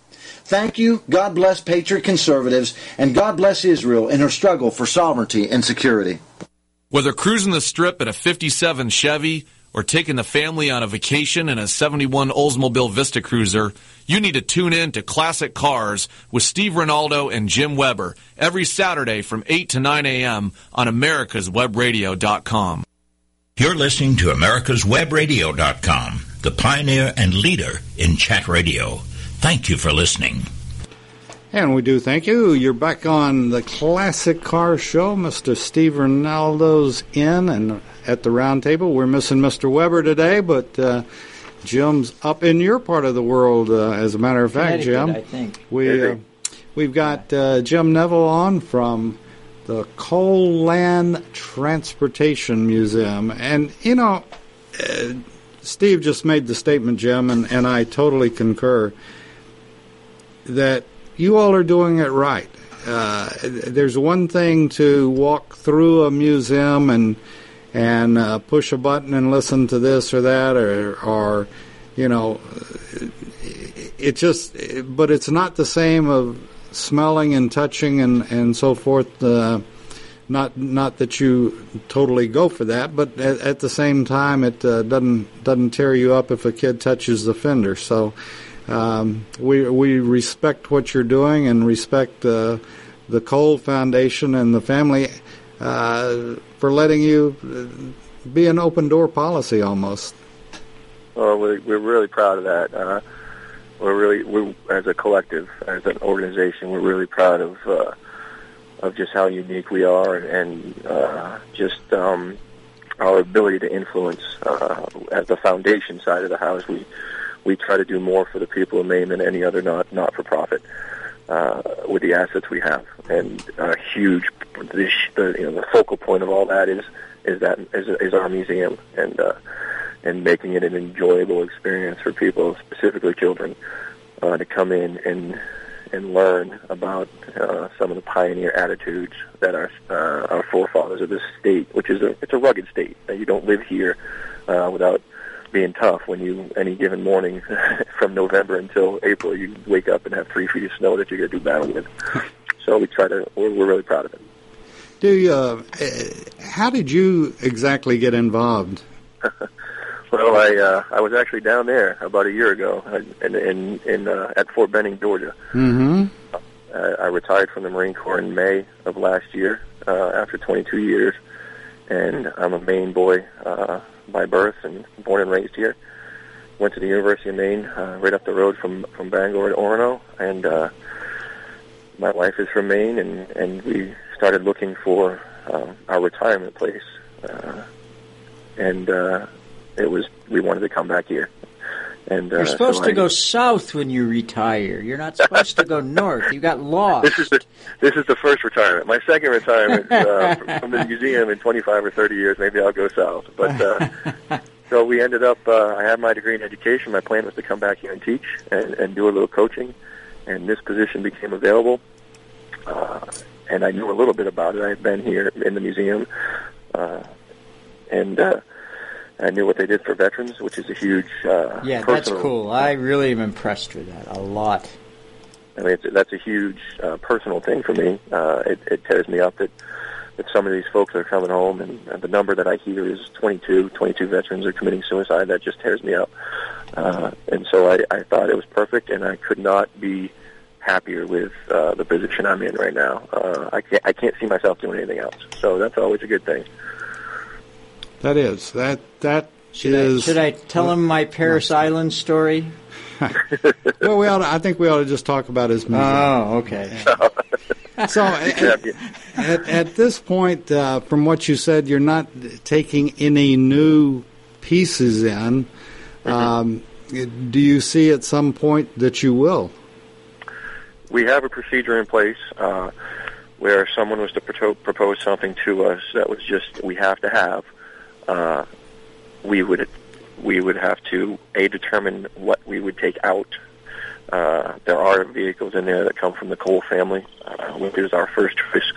Thank you, God bless Patriot conservatives, and God bless Israel in her struggle for sovereignty and security. Whether cruising the strip in a 57 Chevy or taking the family on a vacation in a 71 Oldsmobile Vista Cruiser, you need to tune in to Classic Cars with Steve Rinaldo and Jim Weber every Saturday from 8 to 9 a.m. on americaswebradio.com. You're listening to americaswebradio.com, the pioneer and leader in chat radio. Thank you for listening. And we do thank you. You're back on the Classic Car Show. Mr. Steve Rinaldo's in and at the round table. We're missing Mr. Weber today, but uh, Jim's up in your part of the world. Uh, as a matter of fact, Jim, I think we uh, we've got uh, Jim Neville on from the Cole Land Transportation Museum, and you know, uh, Steve just made the statement, Jim, and, and I totally concur that you all are doing it right. Uh, there's one thing to walk through a museum and and uh, push a button and listen to this or that, or or you know, it just. But it's not the same of smelling and touching and and so forth. Uh, not not that you totally go for that, but at, at the same time, it uh, doesn't doesn't tear you up if a kid touches the fender. So um, we we respect what you're doing and respect uh, the Cole Foundation and the family uh, for letting you uh, be an open door policy almost. Well, we're, we're really proud of that. Uh, we're really, we're, as a collective, as an organization, we're really proud of uh, of just how unique we are and, and uh, just um, our ability to influence. Uh, at the foundation side of the house, we we try to do more for the people of Maine than any other not not for profit. Uh, with the assets we have, and a huge, the, the you know the focal point of all that is is that is, is our museum, and uh, and making it an enjoyable experience for people, specifically children, uh, to come in and and learn about uh, some of the pioneer attitudes that our uh, our forefathers of this state, which is a it's a rugged state. that You don't live here uh, without being tough when you any given morning from November until April you wake up and have three feet of snow that you're going to do battle with. So we try to we're, we're really proud of it. Do you, uh, how did you exactly get involved? well, I uh, I was actually down there about a year ago in in, in uh, at Fort Benning, Georgia. Mm-hmm. I, I retired from the Marine Corps in May of last year uh, after 22 years, and I'm a Maine boy. Uh, by birth and born and raised here. Went to the University of Maine, uh, right up the road from from Bangor to Orono, and uh, my wife is from Maine, and and we started looking for uh, our retirement place, uh, and uh, it was we wanted to come back here. And, uh, You're supposed so to I, go south when you retire. You're not supposed to go north. You got lost. This is the this is the first retirement. My second retirement uh, from the museum in 25 or 30 years. Maybe I'll go south. But uh, so we ended up. Uh, I have my degree in education. My plan was to come back here and teach and, and do a little coaching. And this position became available. Uh, and I knew a little bit about it. I had been here in the museum, uh, and. Uh, I knew what they did for veterans, which is a huge. Uh, yeah, that's cool. I really am impressed with that a lot. I mean, it's, that's a huge uh, personal thing for me. Uh, it, it tears me up that that some of these folks are coming home, and, and the number that I hear is 22. 22 veterans are committing suicide. That just tears me up. Uh, and so I, I thought it was perfect, and I could not be happier with uh, the position I'm in right now. Uh, I can't I can't see myself doing anything else. So that's always a good thing. That is that that Should, is- I, should I tell him my Parris Island story? well, we ought to, I think we ought to just talk about his museum. Oh, okay. so at, at, at this point, uh, from what you said, you're not taking any new pieces in. Um, do you see at some point that you will? we have a procedure in place. Uh, where someone was to proto- propose something to us that was just we have to have, uh, we would we would have to a determine what we would take out. Uh, there are vehicles in there that come from the Cole family, uh, which is our first choice.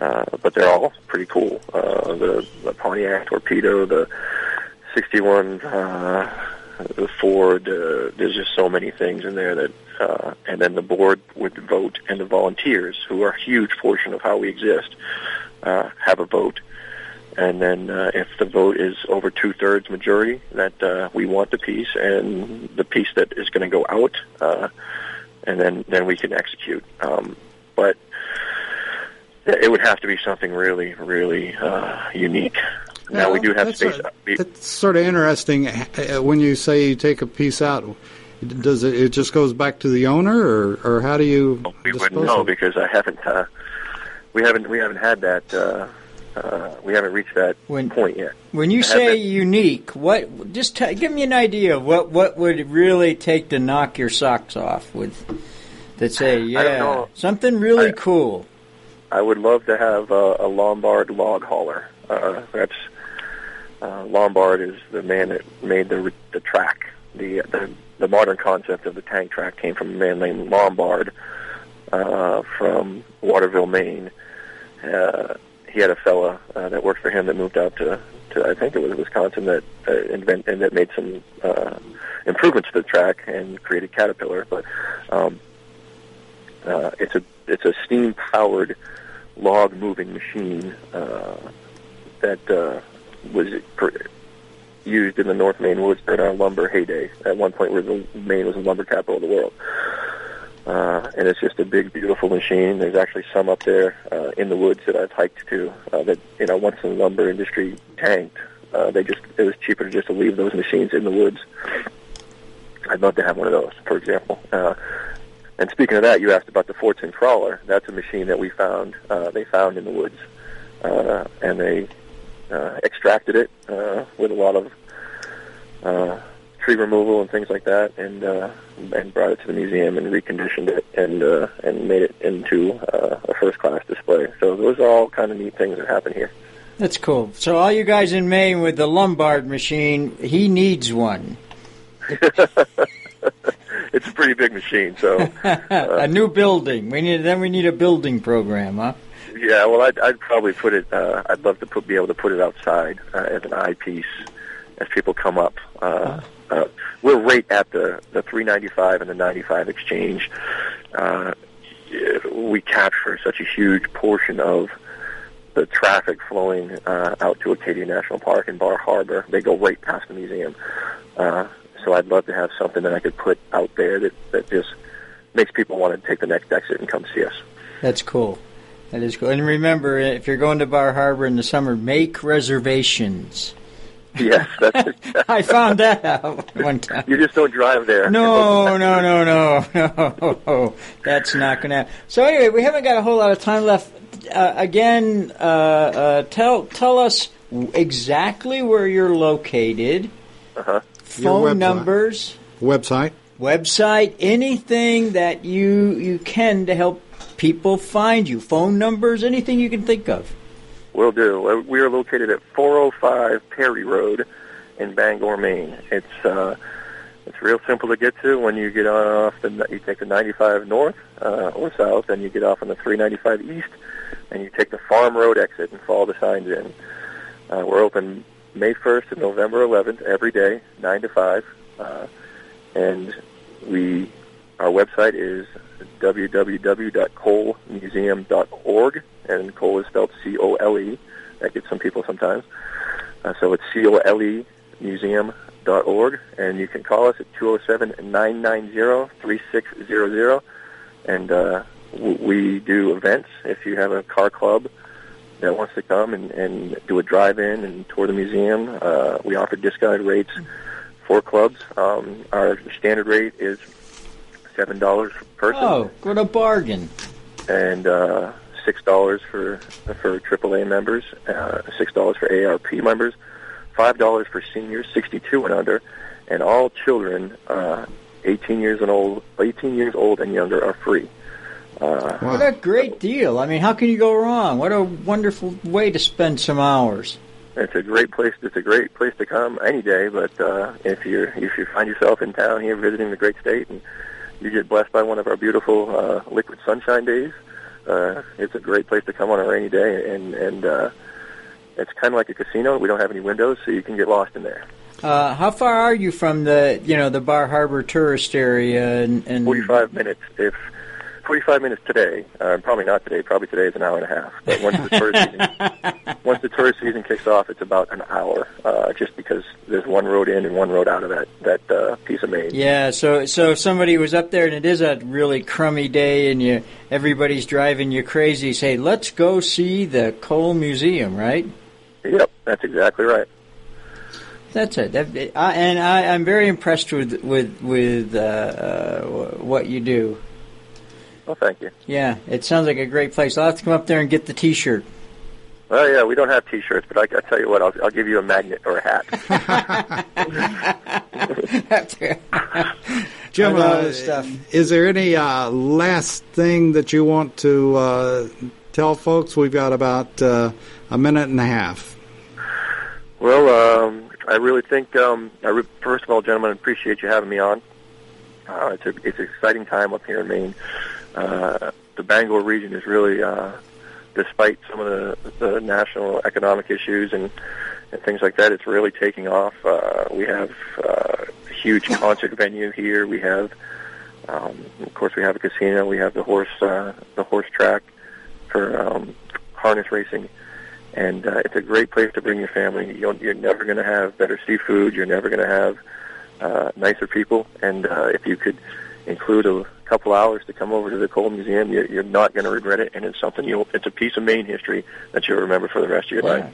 Uh, but they're all pretty cool. Uh, the, the Pontiac Torpedo, the 61, uh, the Ford. Uh, there's just so many things in there that, uh, and then the board would vote, and the volunteers, who are a huge portion of how we exist, uh, have a vote. And then uh, if the vote is over two thirds majority, that uh, we want the piece, and the piece that is going to go out, uh, and then then we can execute. Um, but it would have to be something really, really uh, unique. Now we do have space. A, it's sort of interesting uh, when you say you take a piece out. Does it? It just goes back to the owner, or, or how do you? we wouldn't know because I haven't. Uh, we haven't. We haven't had that. Uh, uh, we haven't reached that When- point yet. When you say unique, what? Just t- give me an idea of what what would it really take to knock your socks off with. That say, yeah, something really I- cool. I would love to have a, a Lombard log hauler. Uh, that's uh, Lombard is the man that made the the track. The, the the modern concept of the tank track came from a man named Lombard uh, from Waterville, Maine. Uh, he had a fella uh, that worked for him that moved out to, to I think it was Wisconsin that uh, invent and that made some uh, improvements to the track and created Caterpillar. But um, uh, it's a it's a steam powered log moving machine uh, that uh, was per- used in the North Maine woods during our lumber heyday. At one point, where the Maine was the lumber capital of the world. And it's just a big, beautiful machine. There's actually some up there uh, in the woods that I've hiked to. Uh, that you know, once the lumber industry tanked, uh, they just it was cheaper just to leave those machines in the woods. I'd love to have one of those, for example. Uh, and speaking of that, you asked about the Fortune crawler. That's a machine that we found. Uh, they found in the woods, uh, and they uh, extracted it uh, with a lot of uh, tree removal and things like that, and uh, and brought it to the museum and reconditioned it and uh, and made it into uh, a first class display. So those are all kind of neat things that happen here. That's cool. So all you guys in Maine with the Lombard machine, he needs one. it's a pretty big machine, so a new building. We need then we need a building program, huh? Yeah, well, I'd, I'd probably put it. Uh, I'd love to put, be able to put it outside uh, as an eyepiece as people come up. Uh, uh, we're right at the the 395 and the 95 exchange. Uh, we capture such a huge portion of the traffic flowing uh, out to Acadia National Park and Bar Harbor. They go right past the museum. Uh, so I'd love to have something that I could put out there that that just makes people want to take the next exit and come see us. That's cool. That is cool. And remember, if you're going to Bar Harbor in the summer, make reservations. Yes, that's I found that out one time. You just don't drive there. No, no, no, no, no. That's not going to happen. So anyway, we haven't got a whole lot of time left. Uh, again, uh, uh, tell tell us exactly where you're located, Uh-huh. Phone website. numbers, Website. website, anything that you you can to help people find you. Phone numbers, anything you can think of. Will do. We are located at 405 Perry Road in Bangor, Maine. It's uh, it's real simple to get to. When you get off, the, you take the 95 north uh, or south, and you get off on the 395 east, and you take the Farm Road exit and follow the signs in. Uh, we're open May 1st to November 11th every day, 9 to 5, uh, and we our website is www.colemuseum.org, and Cole is spelled C-O-L-E. That gets some people sometimes. Uh, so it's C-O-L-E museum.org, and you can call us at 207-990-3600, and uh, we do events. If you have a car club that wants to come and, and do a drive-in and tour the museum, uh, we offer discounted rates for clubs. Um, our standard rate is seven dollars per person, Oh, what a bargain! and uh, six dollars for for AAA members, uh, six dollars for ARP members, five dollars for seniors, sixty-two and under, and all children, uh, eighteen years and old, eighteen years old and younger, are free. Uh, What a great deal! I mean, how can you go wrong? What a wonderful way to spend some hours. It's a great place. It's a great place to come any day. But uh, if you if you find yourself in town here visiting the great state and you get blessed by one of our beautiful uh, liquid sunshine days, uh, it's a great place to come on a rainy day. And and uh, it's kind of like a casino. We don't have any windows, so you can get lost in there. Uh, how far are you from the you know the Bar Harbor tourist area? And, and 45 minutes. If 45 minutes today, uh, probably not today. Probably today is an hour and a half. But once the tourist season, once the tourist season kicks off, it's about an hour. Uh, just because there's one road in and one road out of that that uh, piece of Maine. Yeah, so so if somebody was up there and it is a really crummy day and you everybody's driving you crazy, say let's go see the Cole Museum, right? Yep, that's exactly right. That's it. That, I, and I, I'm very impressed with with with uh, uh, what you do. Well, thank you. Yeah, it sounds like a great place. I'll have to come up there and get the T-shirt. Well, yeah, we don't have T-shirts, but I, I tell you what, I'll, I'll give you a magnet or a hat. Jim, uh, stuff. is there any uh, last thing that you want to uh, tell folks? We've got about uh, a minute and a half. Well, um, I really think, um, I re- first of all, gentlemen, I appreciate you having me on. Uh, it's, a, it's an exciting time up here in Maine. Uh, the Bangor region is really, uh, despite some of the, the national economic issues and, and things like that, it's really taking off. Uh, we have uh, a huge concert venue here. We have, um, of course, we have a casino. We have the horse, uh, the horse track for um, harness racing and uh, it's a great place to bring your family. You're, you're never going to have better seafood. You're never going to have uh, nicer people. And uh, if you could include a couple hours to come over to the Cole Museum, you're, you're not going to regret it. And it's something you it's a piece of Maine history that you'll remember for the rest of your life.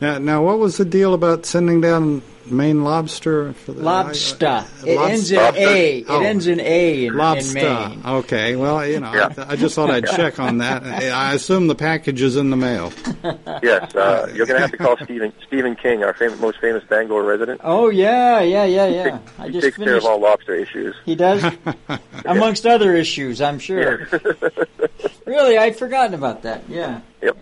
Now, now, what was the deal about sending down Maine lobster? For the, Lobster. I- It lobster. ends in A. It Oh. ends in A in, in Lobster. Maine. Okay. Well, you know, Yeah. I, I just thought I'd check on that. I assume the package is in the mail. Yes, uh, you're going to have to call Stephen Stephen King, our fam- most famous Bangor resident. Oh yeah, yeah, yeah, yeah. I He just takes care of all lobster issues. He does, amongst other issues, I'm sure. really, I'd forgotten about that. Yeah. Yep.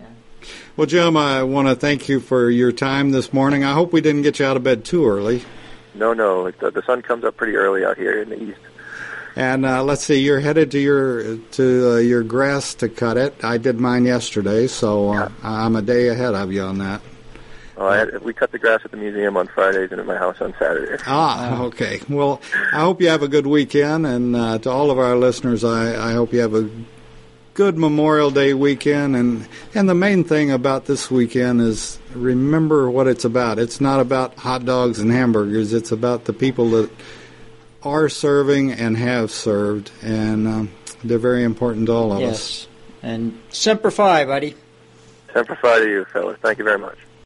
Well, Jim, I want to thank you for your time this morning. I hope we didn't get you out of bed too early. No, no, it, uh, the sun comes up pretty early out here in the east. And uh, let's see, you're headed to your to uh, your grass to cut it. I did mine yesterday, so uh, I'm a day ahead of you on that. I had, we cut the grass at the museum on Fridays and at my house on Saturdays. Ah, okay. Well, I hope you have a good weekend, and uh, to all of our listeners, I, I hope you have a good Memorial Day weekend. And and the main thing about this weekend is remember what it's about. It's not about hot dogs and hamburgers. It's about the people that are serving and have served, and um, they're very important to all of us. And Semper Fi, buddy. Semper Fi to you, fellas. Thank you very much.